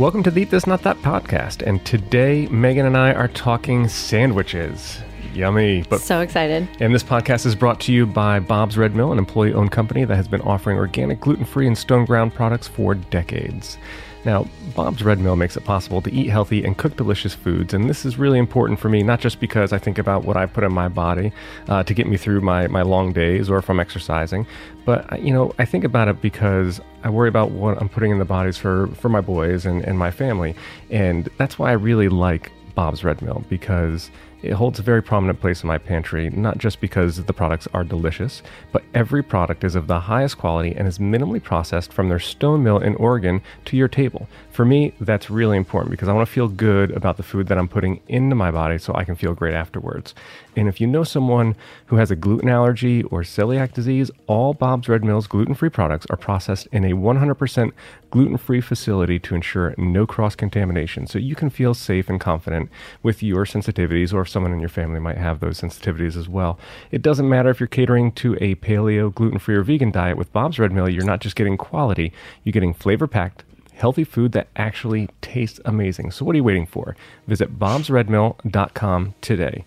Welcome to the Eat This Not That podcast. And today, Megan and I are talking sandwiches. Yummy. But so excited. And this podcast is brought to you by Bob's Red Mill, an employee owned company that has been offering organic, gluten free, and stone ground products for decades. Now, Bob's Red Mill makes it possible to eat healthy and cook delicious foods, and this is really important for me, not just because I think about what I put in my body uh, to get me through my, my long days or if I'm exercising, but uh, you know, I think about it because I worry about what I'm putting in the bodies for, for my boys and, and my family, and that's why I really like Bob's Red Mill because it holds a very prominent place in my pantry, not just because the products are delicious, but every product is of the highest quality and is minimally processed from their stone mill in Oregon to your table. For me, that's really important because I want to feel good about the food that I'm putting into my body so I can feel great afterwards. And if you know someone who has a gluten allergy or celiac disease, all Bob's Red Mill's gluten free products are processed in a 100% gluten free facility to ensure no cross contamination so you can feel safe and confident with your sensitivities or if someone in your family might have those sensitivities as well. It doesn't matter if you're catering to a paleo, gluten free, or vegan diet with Bob's Red Mill, you're not just getting quality, you're getting flavor packed healthy food that actually tastes amazing. So what are you waiting for? Visit bobsredmill.com today.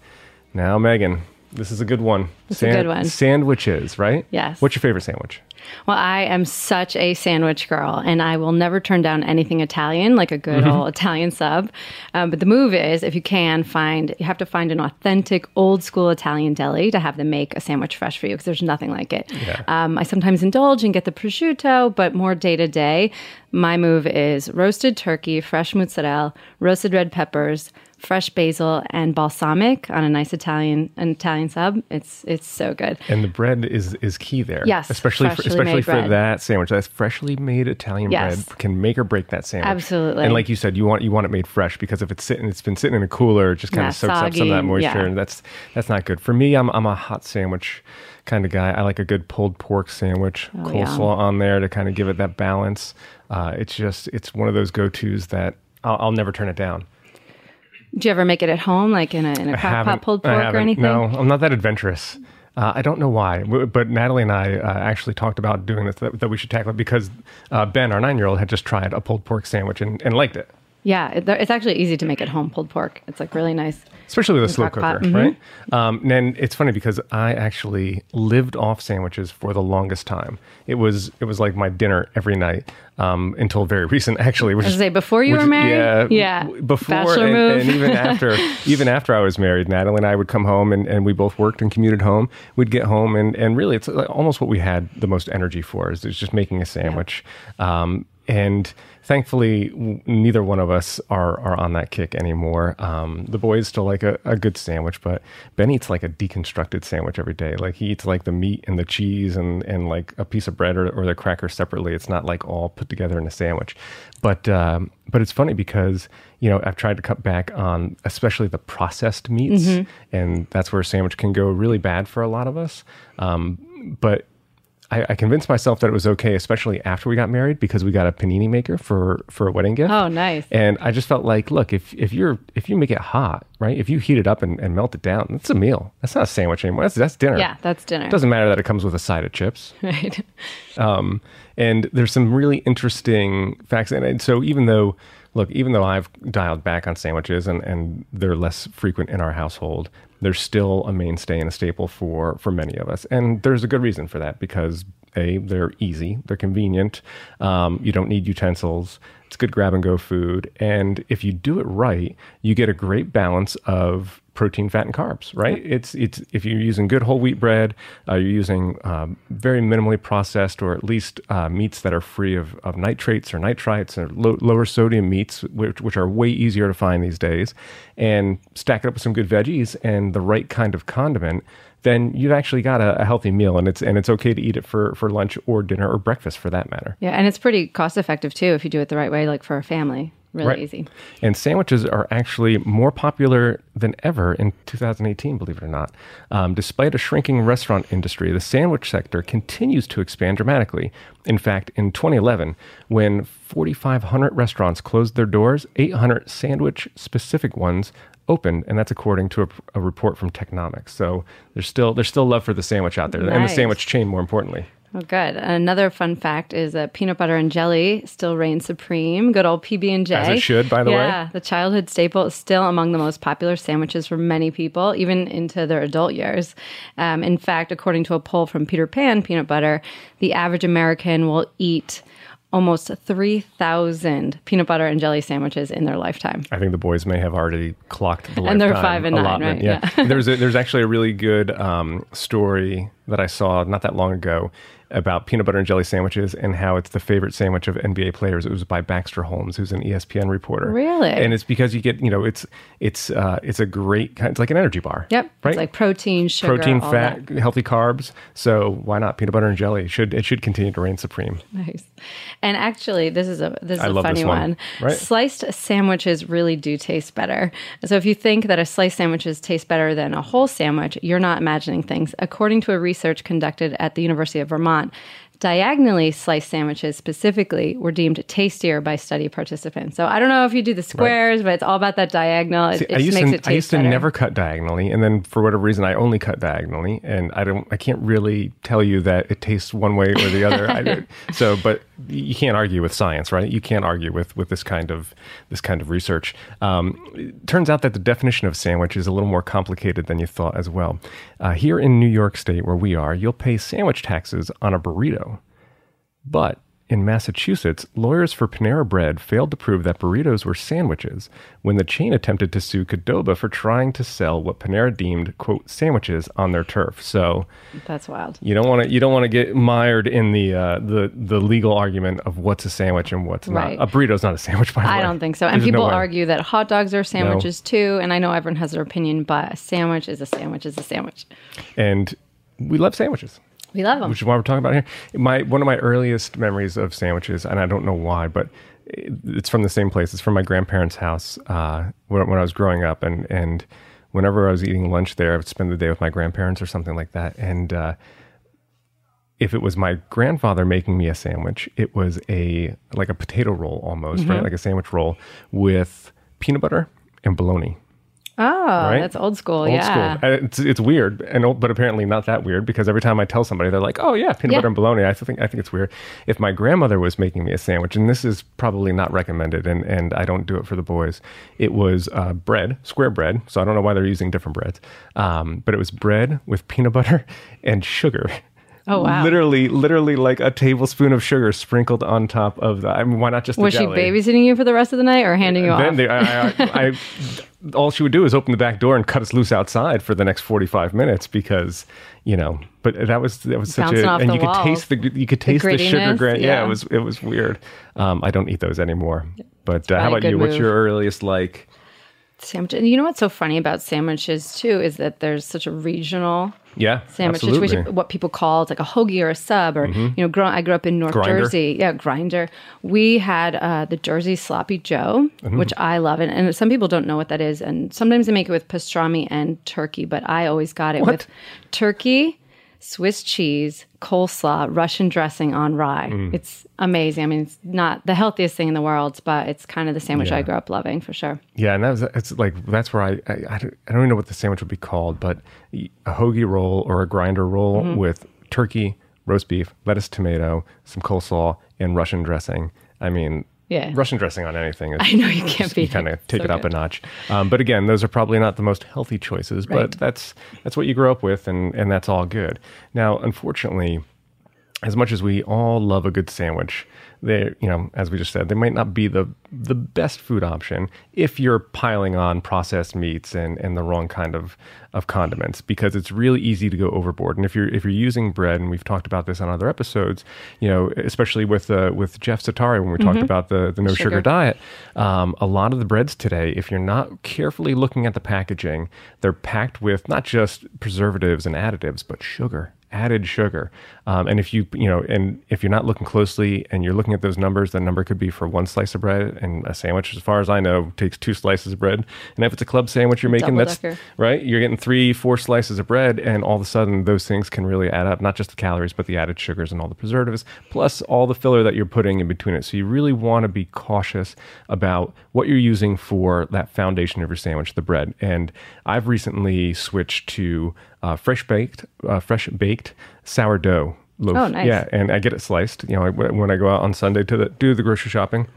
Now, Megan, this is a good one. It's Sand- a good one. Sandwiches, right? Yes. What's your favorite sandwich? Well, I am such a sandwich girl, and I will never turn down anything Italian, like a good mm-hmm. old Italian sub. Um, but the move is, if you can find, you have to find an authentic, old school Italian deli to have them make a sandwich fresh for you, because there's nothing like it. Yeah. Um, I sometimes indulge and get the prosciutto, but more day to day, my move is roasted turkey, fresh mozzarella, roasted red peppers fresh basil and balsamic on a nice Italian an Italian sub. It's it's so good. And the bread is is key there. Yes, especially for, especially for bread. that sandwich. That's freshly made Italian yes. bread can make or break that sandwich. Absolutely. And like you said, you want you want it made fresh because if it's sitting, it's been sitting in a cooler, it just kind yeah, of soaks soggy, up some of that moisture, yeah. and that's that's not good. For me, I'm I'm a hot sandwich kind of guy. I like a good pulled pork sandwich, oh, coleslaw yeah. on there to kind of give it that balance. Uh, it's just it's one of those go tos that I'll, I'll never turn it down. Do you ever make it at home, like in a, in a crock pot pulled pork or anything? No, I'm not that adventurous. Uh, I don't know why, but Natalie and I uh, actually talked about doing this, that, that we should tackle it because uh, Ben, our nine year old, had just tried a pulled pork sandwich and, and liked it. Yeah, it's actually easy to make at home pulled pork. It's like really nice. Especially with a slow cooker, mm-hmm. right? Um, and it's funny because I actually lived off sandwiches for the longest time. It was it was like my dinner every night um, until very recent, actually. Which I say before you which, were married, yeah, yeah, before and, and, even after, even after I was married, Natalie and I would come home and, and we both worked and commuted home. We'd get home and and really, it's almost what we had the most energy for is, is just making a sandwich. Yeah. Um, and thankfully, neither one of us are are on that kick anymore. Um, the boys still like a, a good sandwich, but Ben eats like a deconstructed sandwich every day. Like he eats like the meat and the cheese and and like a piece of bread or, or the cracker separately. It's not like all put together in a sandwich. But um, but it's funny because you know I've tried to cut back on especially the processed meats, mm-hmm. and that's where a sandwich can go really bad for a lot of us. Um, but I, I, convinced myself that it was okay, especially after we got married, because we got a panini maker for for a wedding gift. Oh, nice! And I just felt like, look, if if you're if you make it hot, right? If you heat it up and, and melt it down, that's a meal. That's not a sandwich anymore. That's that's dinner. Yeah, that's dinner. It doesn't matter that it comes with a side of chips, right? Um, and there's some really interesting facts, and, and so even though look, even though I've dialed back on sandwiches and, and they're less frequent in our household, they're still a mainstay and a staple for for many of us. And there's a good reason for that because a they're easy, they're convenient. Um, you don't need utensils. It's good grab and go food, and if you do it right, you get a great balance of protein, fat, and carbs. Right? Yep. It's it's if you're using good whole wheat bread, uh, you're using um, very minimally processed or at least uh, meats that are free of, of nitrates or nitrites or low, lower sodium meats, which which are way easier to find these days, and stack it up with some good veggies and the right kind of condiment then you've actually got a, a, healthy meal and it's and it's okay to eat it for for lunch or dinner or breakfast for that matter. Yeah, and it's pretty cost effective too if you do it the right way like for a family. Really right. easy. And sandwiches are actually more popular than ever in 2018, believe it or not. Um, despite a shrinking restaurant industry, the sandwich sector continues to expand dramatically. In fact, in 2011, when 4,500 restaurants closed their doors, 800 sandwich specific ones opened, and that's according to a, a, report from Technomic. So there's still there's still love for the sandwich out there, nice. and the sandwich chain, more importantly. Oh, good. Another fun fact is that peanut butter and jelly still reign supreme. Good old PB and J. As it should, by the way. Yeah, the childhood staple is still among the most popular sandwiches for many people, even into their adult years. Um, in fact, according to a poll from Peter Pan Peanut Butter, the average American will eat almost 3,000 peanut butter and jelly sandwiches in their lifetime. I think the boys may have already clocked the And they're five and nine, right? Yeah. Yeah. there's a, there's actually a really good um, story that I saw not that long ago about peanut butter and jelly sandwiches and how it's the favorite sandwich of NBA players. It was by Baxter Holmes, who's an ESPN reporter. Really? And it's because you get, you know, it's it's uh, it's a great kind. It's like an energy bar. Yep. Right. It's like protein, sugar, Protein, fat, that. healthy carbs. So why not peanut butter and jelly? It should it should continue to reign supreme. Nice. And actually, this is a this is I a funny one. one. Right. Sliced sandwiches really do taste better. So if you think that a sliced sandwiches taste better than a whole sandwich, you're not imagining things. According to a research conducted at the University of Vermont, on diagonally sliced sandwiches specifically were deemed tastier by study participants. So I don't know if you do the squares, but it's all about that diagonal. It, See, it I just used makes to it taste I used to never cut diagonally, and then for whatever reason I only cut diagonally, and I don't I can't really tell you that it tastes one way or the other. I, so, but you can't argue with science, right? You can't argue with with this kind of this kind of research. Um, it turns out that the definition of sandwich is a little more complicated than you thought as well. Uh, here in New York State, where we are, you'll pay sandwich taxes on a burrito. But in Massachusetts, lawyers for Panera Bread failed to prove that burritos were sandwiches when the chain attempted to sue Qdoba for trying to sell what Panera deemed quote sandwiches on their turf. So That's wild. you don't want to you don't want to get mired in the uh, the the legal argument of what's a sandwich and what's Right. not. A burrito's not a sandwich, by the way. I don't think so. And There's people way. argue that hot dogs are sandwiches too. And I know everyone has their opinion, but a sandwich is a sandwich is a sandwich. and we love sandwiches. We love them. which is why we're talking about here. My one of my earliest memories of sandwiches, and I don't know why, but it's from the same place. It's from my grandparents' house uh, when, when I was growing up, and and whenever I was eating lunch there, I would spend the day with my grandparents or something like that, and. Uh, if it was my grandfather making me a sandwich, it was a like a potato roll almost, right? Like a sandwich roll with peanut butter and bologna. Oh, Right? that's old school. Old yeah. school. It's, it's weird, and old, but apparently not that weird because every time I tell somebody, they're like, "Oh yeah, peanut Yeah. butter and bologna." I think I think it's weird. If my grandmother was making me a sandwich, and this is probably not recommended, and and I don't do it for the boys. It was uh, bread, square bread. So I don't know why they're using different breads, um, but it was bread with peanut butter and sugar. Oh, wow. Literally, literally like a tablespoon of sugar sprinkled on top of the. I mean, why not just the Was she babysitting you for the rest of the night or handing you then off? they, I, I, I, all she would do is open the back door and cut us loose outside for the next forty five minutes because you know. But that was that was such Bouncing a and the you could taste the you could taste the, sugar grittiness, gran- yeah. yeah. it was it was weird. Um, I don't eat those anymore. But uh, how about you? good What's your earliest like? Sandwich. And you know what's so funny about sandwiches too is that there's such a regional Yeah, sandwich absolutely. situation. What people call it's like a hoagie or a sub, or you know, grow, I grew up in North Grinder. Jersey. Yeah, grinder. We had uh, the Jersey sloppy Joe, Mm-hmm. which I love, and, and some people don't know what that is. And sometimes they make it with pastrami and turkey, but I always got it What? with turkey, Swiss cheese, coleslaw, Russian dressing on rye. Mm. It's amazing. I mean, it's not the healthiest thing in the world, but it's kind of the sandwich Yeah. I grew up loving for sure. Yeah, and that was it's like that's where I I, I, don't, even know what the sandwich would be called, but a hoagie roll or a grinder roll Mm-hmm. with turkey, roast beef, lettuce, tomato, some coleslaw, and Russian dressing. I mean, Yeah. Russian dressing on anything. Is, I know you can't beat kind of take So it up good. a notch. Um, but again, those are probably not the most healthy choices, but that's that's what you grow up with, and and that's all good. Now, unfortunately, as much as we all love a good sandwich, they, you know, as we just said, they might not be the the best food option if you're piling on processed meats and, and the wrong kind of, of condiments because it's really easy to go overboard. And if you're if you're using bread, and we've talked about this on other episodes, you know, especially with uh, with Jeff Csatari when we talked about the the no sugar, Sugar. diet, um, a lot of the breads today, if you're not carefully looking at the packaging, they're packed with not just preservatives and additives, but sugar added sugar. Um, and if you, you know, and if you're not looking closely and you're looking at those numbers, the number could be for one slice of bread and a sandwich, as far as I know, takes two slices of bread. And if it's a club sandwich you're making, Double that's right. You're getting three, four slices of bread, and all of a sudden those things can really add up, not just the calories, but the added sugars and all the preservatives, plus all the filler that you're putting in between it. So you really want to be cautious about what you're using for that foundation of your sandwich, the bread. And I've recently switched to uh, fresh baked, uh, fresh baked sourdough loaf. Oh, nice. Yeah, and I get it sliced. You know, I, when I go out on Sunday to the, do the grocery shopping,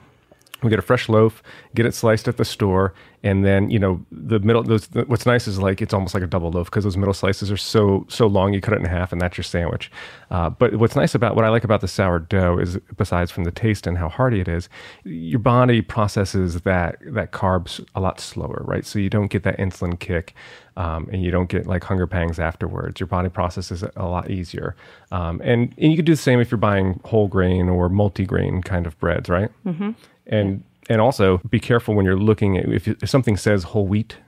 we get a fresh loaf, get it sliced at the store, and then you know the middle. Those, the, what's nice is like it's almost like a double loaf because those middle slices are so so long. You cut it in half, and that's your sandwich. Uh, but what's nice about what I like about the sourdough is, besides from the taste and how hearty it is, your body processes that that carbs a lot slower, right? So you don't get that insulin kick. Um, and you don't get like hunger pangs afterwards. Your body processes it a lot easier. Um, and, and you could do the same if you're buying whole grain or multi grain kind of breads, right? Mm-hmm. And and also be careful when you're looking at if, if something says whole wheat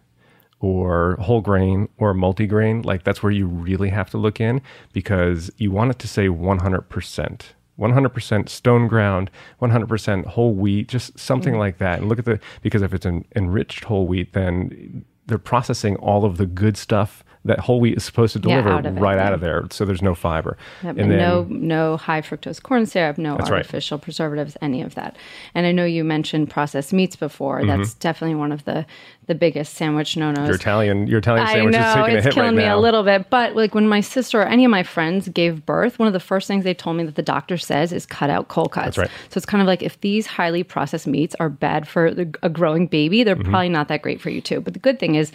or whole grain or multigrain, like that's where you really have to look in because you want it to say 100%. 100% stone ground, 100% whole wheat, just something Mm. like that. And look at the, because if it's an enriched whole wheat, then they're processing all of the good stuff that whole wheat is supposed to Yeah, deliver out of it, right yeah. out of there. So there's no fiber. Yep, and no no high fructose corn syrup, no That's right. artificial preservatives, any of that. And I know you mentioned processed meats before. That's definitely one of the the biggest sandwich no nos. your Italian, your Italian I sandwich know is taking it's a hit killing right me now. a little bit, but like when my sister or any of my friends gave birth, one of the first things they told me that the doctor says is cut out cold cuts. That's right. So it's kind of like if these highly processed meats are bad for the, a growing baby, they're Mm-hmm. probably not that great for you too. But the good thing is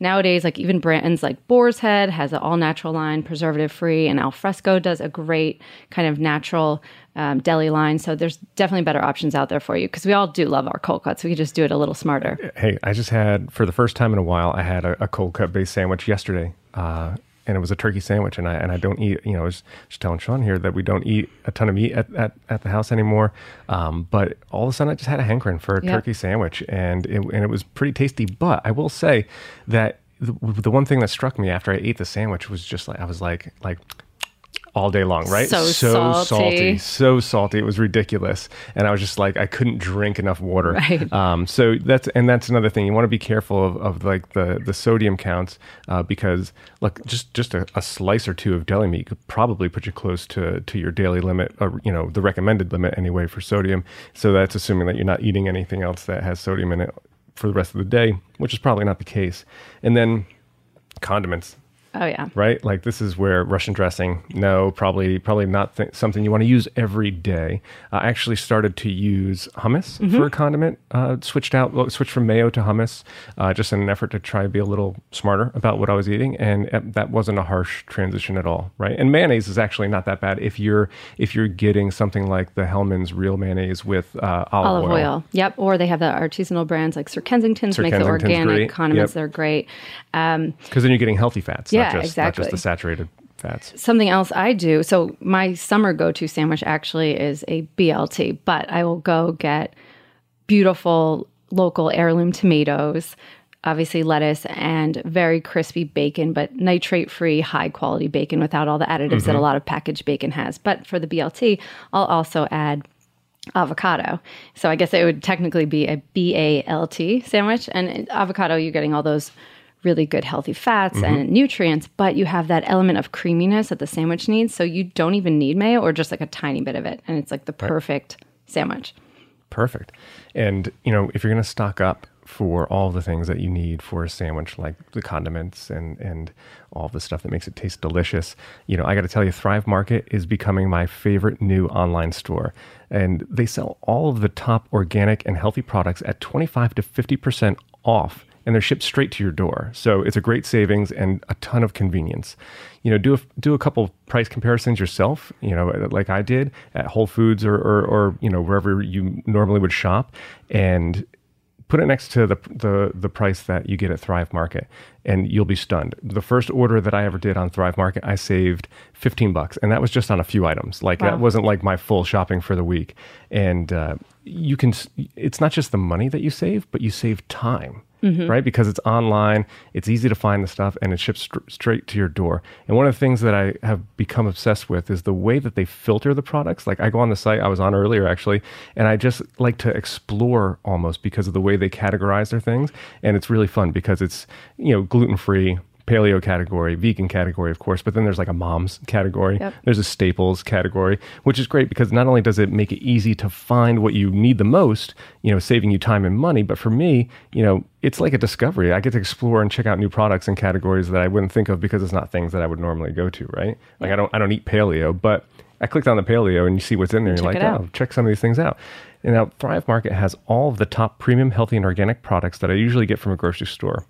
nowadays, like even brands like Boar's Head has an all natural line, preservative free, and Alfresco does a great kind of natural. Um, deli line, so there's definitely better options out there for you because we all do love our cold cuts. We could just do it a little smarter. Hey, I just had for the first time in a while. I had a, a cold cut based sandwich yesterday, uh, and it was a turkey sandwich. And I and I don't eat. You know, I was just telling Sean here that we don't eat a ton of meat at, at, at the house anymore. Um, but all of a sudden, I just had a hankering for a Yep. turkey sandwich, and it, and it was pretty tasty. But I will say that the, the one thing that struck me after I ate the sandwich was just like I was like like all day long, right? So salty, salty. so salty. It was ridiculous, and I was just like, I couldn't drink enough water. Right. Um, so that's and that's another thing. You want to be careful of, of like the the sodium counts uh, because look, just just a, a slice or two of deli meat could probably put you close to to your daily limit, or you know, the recommended limit anyway for sodium. So that's assuming that you're not eating anything else that has sodium in it for the rest of the day, which is probably not the case. And then condiments Oh yeah, right? Like this is where Russian dressing, no, probably probably not th- something you want to use every day. I actually started to use hummus Mm-hmm. for a condiment. Uh, switched out, well, switched from mayo to hummus, uh, just in an effort to try to be a little smarter about what I was eating, and uh, that wasn't a harsh transition at all, right? And mayonnaise is actually not that bad if you're if you're getting something like the Hellmann's real mayonnaise with uh, olive, olive oil. Yep. Or they have the artisanal brands like Sir Kensington's Sir make Kensington's the organic great. condiments. Yep. They're great. because then you're getting healthy fats, Yeah, not just not just the saturated fats. Something else I do. So my summer go-to sandwich actually is a BLT, but I will go get beautiful local heirloom tomatoes, obviously lettuce and very crispy bacon, but nitrate-free, high-quality bacon without all the additives that a mm-hmm. lot of packaged bacon has. But for the BLT, I'll also add avocado. So I guess it would technically be a BALT sandwich. And avocado, you're getting all those really good healthy fats mm-hmm. and nutrients, but you have that element of creaminess that the sandwich needs. So you don't even need mayo or just like a tiny bit of it. And it's like the perfect sandwich. Perfect. And, you know, if you're going to stock up for all the things that you need for a sandwich, like the condiments and, and all the stuff that makes it taste delicious, you know, I got to tell you, Thrive Market is becoming my favorite new online store. And they sell all of the top organic and healthy products at 25 to 50% off and they're shipped straight to your door. So it's a great savings and a ton of convenience. You know, do a, do a couple price comparisons yourself, you know, like I did at Whole Foods or, or, or you know, wherever you normally would shop and put it next to the, the the price that you get at Thrive Market, and you'll be stunned. The first order that I ever did on Thrive Market, I saved fifteen bucks, and that was just on a few items. Like Wow. that wasn't like my full shopping for the week. And uh, you can, it's not just the money that you save, but you save time. Mm-hmm. Right, because it's online, it's easy to find the stuff, and it ships str- straight to your door. And one of the things that I have become obsessed with is the way that they filter the products. Like I go on the site I was on earlier actually, and I just like to explore almost because of the way they categorize their things, and it's really fun because it's you know gluten free, paleo category, vegan category, of course, but then there's like a mom's category. Yep. There's a staples category, which is great because not only does it make it easy to find what you need the most, you know, saving you time and money, but for me, you know, it's like a discovery. I get to explore and check out new products and categories that I wouldn't think of because it's not things that I would normally go to, right? Like I don't I don't eat paleo, but I clicked on the paleo and you see what's in there. You're Check like, oh, check some of these things out. And now Thrive Market has all of the top premium, healthy, and organic products that I usually get from a grocery store.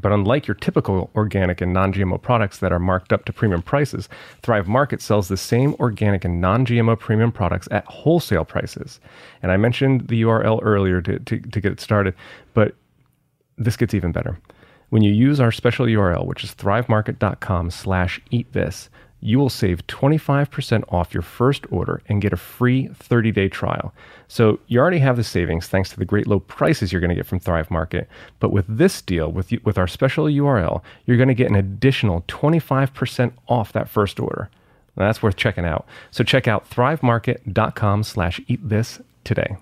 But unlike your typical organic and non GMO products that are marked up to premium prices, Thrive Market sells the same organic and non GMO premium products at wholesale prices. And I mentioned the URL earlier to, to, to get it started, but this gets even better. When you use our special URL, which is thrivemarket.com slash eat this, you will save 25% off your first order and get a free 30-day trial. So you already have the savings thanks to the great low prices you're going to get from Thrive Market. But with this deal, with, with our special URL, you're going to get an additional 25% off that first order. Now, that's worth checking out. So check out thrivemarket.com slash eat this today.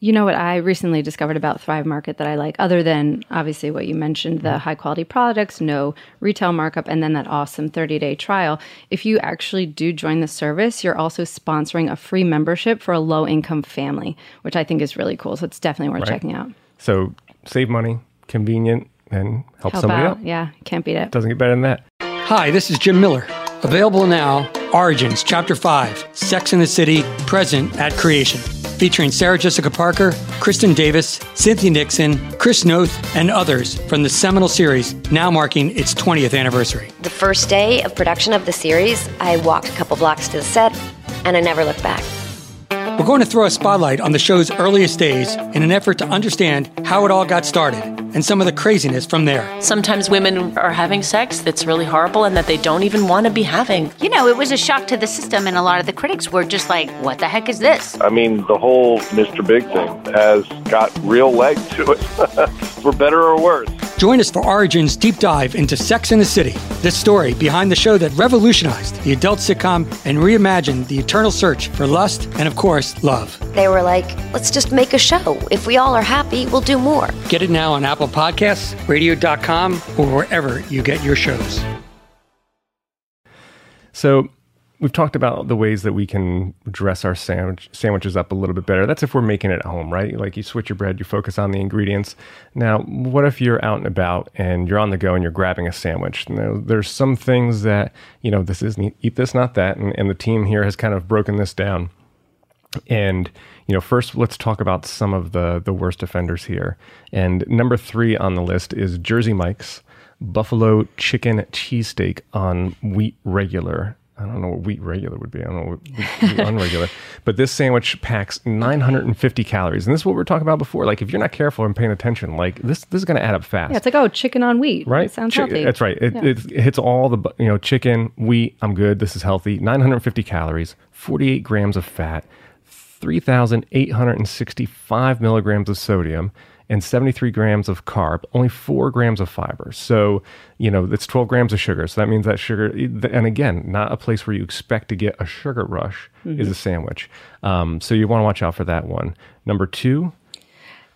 You know what I recently discovered about Thrive Market that I like, other than obviously what you mentioned the mm-hmm. high quality products, no retail markup, and then that awesome 30 day trial. If you actually do join the service, you're also sponsoring a free membership for a low income family, which I think is really cool. So it's definitely worth checking out. So save money, convenient, and help, Help somebody out. out. Yeah, can't beat it. Doesn't get better than that. Hi, this is Jim Miller. Available now, Origins, Chapter 5, Sex and the City, present at creation. Featuring Sarah Jessica Parker, Kristin Davis, Cynthia Nixon, Chris Noth, and others from the seminal series, now marking its 20th anniversary. The first day of production of the series, I walked a couple blocks to the set and I never looked back. We're going to throw a spotlight on the show's earliest days in an effort to understand how it all got started and some of the craziness from there. Sometimes women are having sex that's really horrible and that they don't even want to be having. You know, it was a shock to the system, and a lot of the critics were just like, what the heck is this? I mean, the whole Mr. Big thing has got real legs to it, for better or worse. Join us for Origin's deep dive into Sex and the City, the story behind the show that revolutionized the adult sitcom and reimagined the eternal search for lust and, of course, love. They were like, let's just make a show. If we all are happy, we'll do more. Get it now on Apple Podcasts, radio.com, or wherever you get your shows. So we've talked about the ways that we can dress our sandwich, sandwiches up a little bit better. That's if we're making it at home, right? Like you switch your bread, you focus on the ingredients. Now, what if you're out and about and you're on the go and you're grabbing a sandwich? Now, there's some things that, you know, this is eat this, not that. And, and the team here has kind of broken this down. And you know, first let's talk about some of the the worst offenders here. And number three on the list is Jersey Mike's buffalo chicken cheesesteak on wheat regular. I don't know what wheat regular would be. I don't know what wheat, wheat unregular. But this sandwich packs 950 calories, and this is what we were talking about before. Like, if you're not careful and paying attention, like this, this is going to add up fast Yeah, it's like, oh, chicken on wheat. right? It sounds Chi- healthy. That's right. It, it, it hits all the you know chicken, wheat. I'm good. This is healthy. 950 calories, 48 grams of fat, 3,865 milligrams of sodium, and 73 grams of carb. Only four grams of fiber. So you know it's 12 grams of sugar. So that means that sugar, and again, not a place where you expect to get a sugar rush is a sandwich. Um, so you want to watch out for that one. Number two,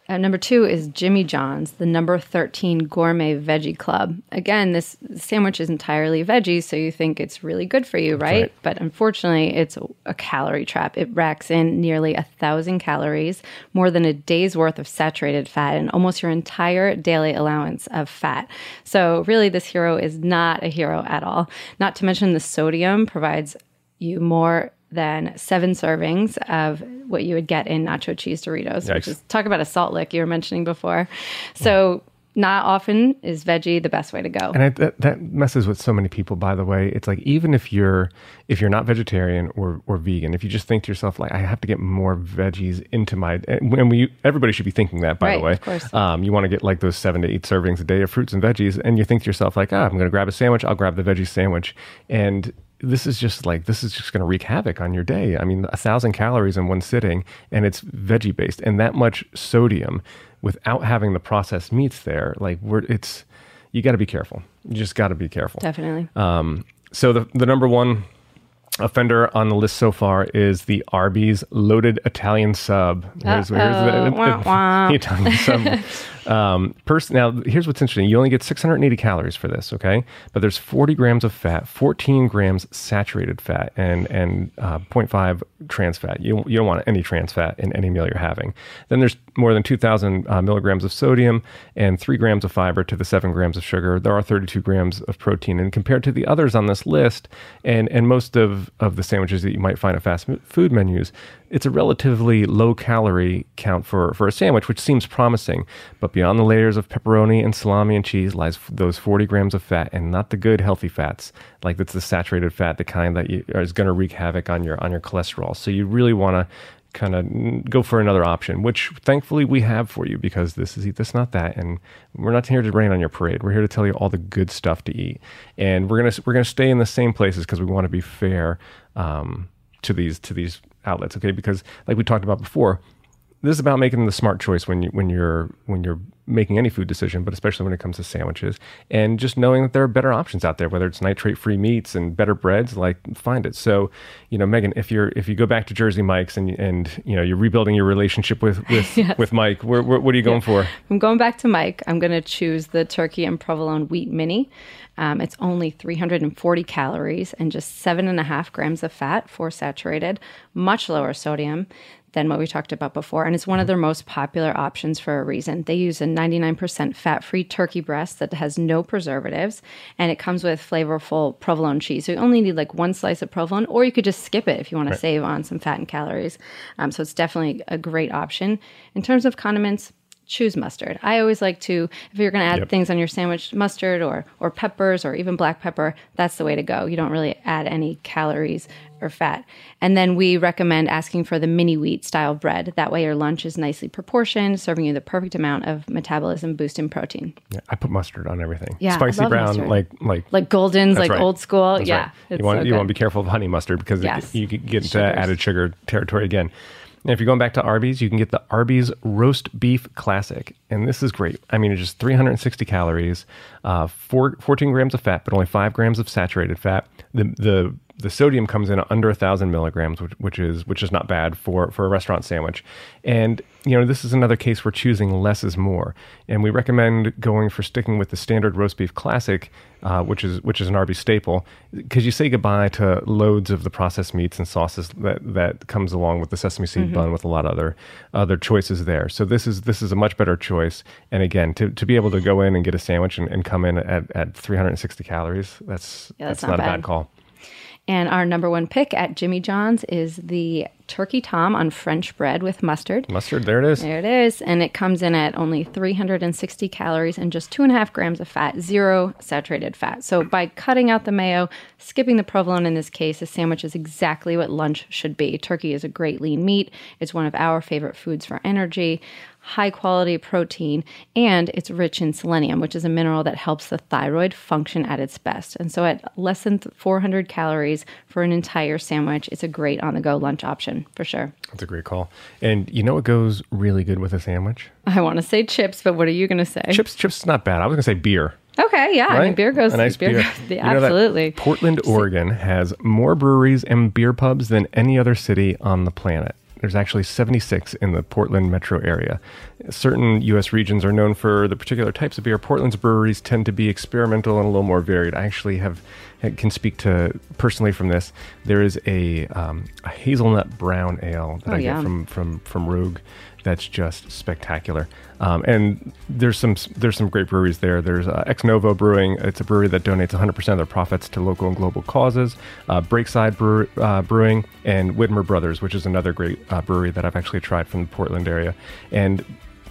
Uh, number two is Jimmy John's, the number 13 gourmet veggie club. Again, this sandwich is entirely veggie, so you think it's really good for you, right? right. But unfortunately, it's a calorie trap. It racks in nearly a thousand calories, more than a day's worth of saturated fat, and almost your entire daily allowance of fat. So, really, this hero is not a hero at all. Not to mention the sodium provides you more than seven servings of what you would get in nacho cheese Doritos, which Yikes. is talk about a salt lick you were mentioning before. So, not often is veggie the best way to go. and I, that, that messes with so many people by the way it's like even if you're if you're not vegetarian or, or vegan if you just think to yourself like i have to get more veggies into my and we everybody should be thinking that by Right, the way of course. um, you want to get like those seven to eight servings a day of fruits and veggies and you think to yourself like ah i'm going to grab a sandwich i'll grab the veggie sandwich and this is just like this is just going to wreak havoc on your day. I mean a thousand calories in one sitting and it's veggie based and that much sodium without having the processed meats there like we're it's you got to be careful. You just got to be careful. Definitely. um, so the, the number one offender on the list so far is the Arby's loaded Italian sub. Here's, here's the, Wah, wah. the Italian sub. Um, pers- now, here's what's interesting. You only get 680 calories for this, okay? But there's 40 grams of fat, 14 grams saturated fat, and and uh, 0.5 trans fat. You, you don't want any trans fat in any meal you're having. Then there's more than 2,000 uh, milligrams of sodium and 3 grams of fiber to the 7 grams of sugar. There are 32 grams of protein. And compared to the others on this list, and, and most of, of the sandwiches that you might find at fast food menus, it's a relatively low calorie count for, for a sandwich, which seems promising. But beyond the layers of pepperoni and salami and cheese lies those 40 grams of fat, and not the good healthy fats, like that's the saturated fat, the kind that you, is going to wreak havoc on your on your cholesterol. So you really want to kind of go for another option, which thankfully we have for you because this is eat this, not that, and we're not here to rain on your parade. We're here to tell you all the good stuff to eat, and we're gonna we're gonna stay in the same places because we want to be fair um, to these to these outlets. Okay, because like we talked about before, this is about making the smart choice when you when you're when you're making any food decision, but especially when it comes to sandwiches, and just knowing that there are better options out there, whether it's nitrate-free meats and better breads, like find it. So, you know, Megan, if you're if you go back to Jersey Mike's and and you know you're rebuilding your relationship with with Yes. with Mike, where, where, what are you going for? I'm going back to Mike. I'm going to choose the turkey and provolone wheat mini. Um, it's only 340 calories and just seven and a half grams of fat, four saturated, much lower sodium than what we talked about before. And it's one of their most popular options for a reason. They use a 99% fat free turkey breast that has no preservatives and it comes with flavorful provolone cheese. So you only need like one slice of provolone, or you could just skip it if you want to save on some fat and calories. Um, so it's definitely a great option. In terms of condiments, choose mustard. I always like to, if you're going to add Yep. things on your sandwich, mustard or or peppers or even black pepper, that's the way to go. You don't really add any calories or fat. And then we recommend asking for the mini wheat style bread. That way your lunch is nicely proportioned, serving you the perfect amount of metabolism boosting protein. Yeah, I put mustard on everything. Yeah, spicy brown, mustard. like like Like Gulden's, like right. old school. That's yeah. right. You want so you want to be careful of honey mustard because it- you get into Sugars. added sugar territory again. And if you're going back to Arby's, you can get the Arby's roast beef classic, and this is great. I mean, it's just 360 calories, uh, four, 14 grams of fat, but only five grams of saturated fat. The the the sodium comes in under a thousand milligrams, which, which is which is not bad for for a restaurant sandwich. And you know, this is another case where choosing less is more, and we recommend going for sticking with the standard roast beef classic, uh, which is which is an Arby's staple, because you say goodbye to loads of the processed meats and sauces that that comes along with the sesame seed bun with a lot of other other choices there. So this is this is a much better choice. And again, to, to be able to go in and get a sandwich and, and come in at, at 360 calories, that's Yeah, that's that's, not not, a bad. bad call. And our number one pick at Jimmy John's is the turkey tom on French bread with mustard. Mustard, there it is. There it is. And it comes in at only 360 calories and just two and a half grams of fat, zero saturated fat. So by cutting out the mayo, skipping the provolone in this case, a sandwich is exactly what lunch should be. Turkey is a great lean meat. It's one of our favorite foods for energy, high quality protein, and it's rich in selenium, which is a mineral that helps the thyroid function at its best. And so at less than 400 calories for an entire sandwich, it's a great on the go lunch option for sure. That's a great call. And you know what goes really good with a sandwich? I want to say chips, but what are you going to say? Chips, chips is not bad. I was going to say beer. Okay, yeah. I mean, beer goes. a nice beer, beer. goes- yeah, absolutely. Portland, Oregon has more breweries and beer pubs than any other city on the planet. There's actually 76 in the Portland metro area. Certain U.S. regions are known for the particular types of beer. Portland's breweries tend to be experimental and a little more varied. I actually have can speak to personally from this. There is a, um, a hazelnut brown ale that Oh, I get from from from Rogue that's just spectacular. Um, and there's some there's some great breweries there. There's uh, Ex Novo Brewing. It's a brewery that donates 100% of their profits to local and global causes. Uh, Breakside uh, Brewing and Widmer Brothers, which is another great uh, brewery that I've actually tried from the Portland area. And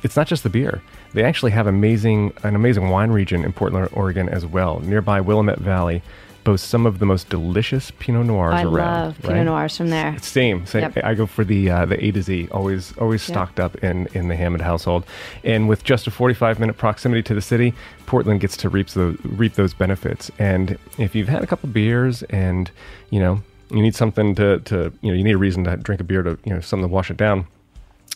it's not just the beer. They actually have amazing an amazing wine region in Portland, Oregon as well. Nearby Willamette Valley boasts some of the most delicious Pinot Noirs I around. love Pinot right? Noirs from there. Same, same. Yep. I go for the uh, the A to Z. Always, always Yep. stocked up in in the Hammond household. And with just a 45 minute proximity to the city, Portland gets to reap the reap those benefits. And if you've had a couple beers and you know you need something to to you know you need a reason to drink a beer to you know something to wash it down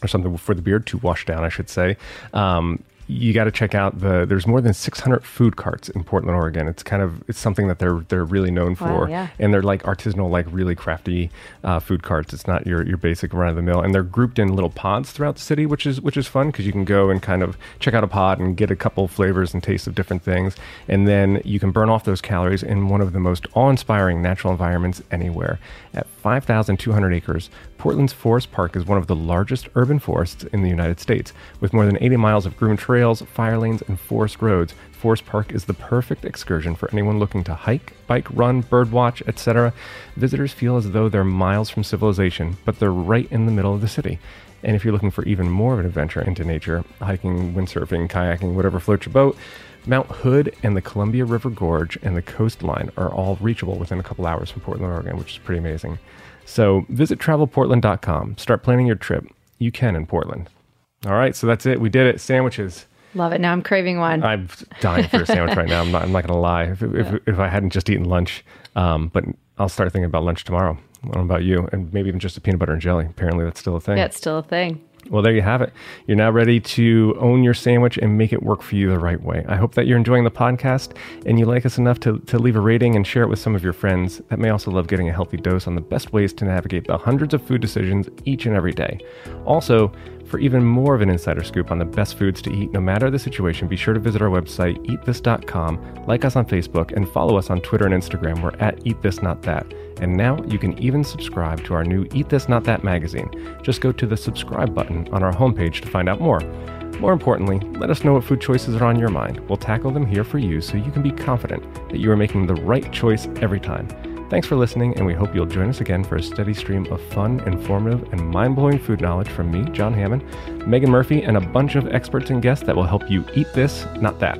or something for the beard to wash down, I should say. Um, you got to check out the. There's more than 600 food carts in Portland, Oregon. It's kind of it's something that they're they're really known Wow, for, yeah. and they're like artisanal, like really crafty uh, food carts. It's not your your basic run of the mill, and they're grouped in little pods throughout the city, which is which is fun because you can go and kind of check out a pod and get a couple flavors and tastes of different things, and then you can burn off those calories in one of the most awe-inspiring natural environments anywhere. At 5,200 acres, Portland's Forest Park is one of the largest urban forests in the United States, with more than 80 miles of groomed trails, fire lanes, and forest roads. Forest Park is the perfect excursion for anyone looking to hike, bike, run, birdwatch, etc. Visitors feel as though they're miles from civilization, but they're right in the middle of the city. And if you're looking for even more of an adventure into nature, hiking, windsurfing, kayaking, whatever floats your boat, Mount Hood and the Columbia River Gorge and the coastline are all reachable within a couple hours from Portland, Oregon, which is pretty amazing. So visit travelportland.com. Start planning your trip. You can in Portland. All right, so that's it. We did it. Sandwiches. Love it. Now I'm craving one. I'm dying for a sandwich right now. I'm not. I'm not gonna lie. If, if, if I hadn't just eaten lunch, um, but I'll start thinking about lunch tomorrow. What about you? And maybe even just a peanut butter and jelly. Apparently, that's still a thing. yeah, it's still a thing. Well, there you have it. You're now ready to own your sandwich and make it work for you the right way. I hope that you're enjoying the podcast and you like us enough to, to leave a rating and share it with some of your friends that may also love getting a healthy dose on the best ways to navigate the hundreds of food decisions each and every day. Also, for even more of an insider scoop on the best foods to eat no matter the situation, be sure to visit our website, eatthis.com, like us on Facebook, and follow us on Twitter and Instagram. We're at Eat This Not That. And now you can even subscribe to our new Eat This Not That magazine. Just go to the subscribe button on our homepage to find out more. More importantly, let us know what food choices are on your mind. We'll tackle them here for you so you can be confident that you are making the right choice every time. Thanks for listening, and we hope you'll join us again for a steady stream of fun, informative, and mind blowing food knowledge from me, John Hammond, Megan Murphy, and a bunch of experts and guests that will help you eat this, not that.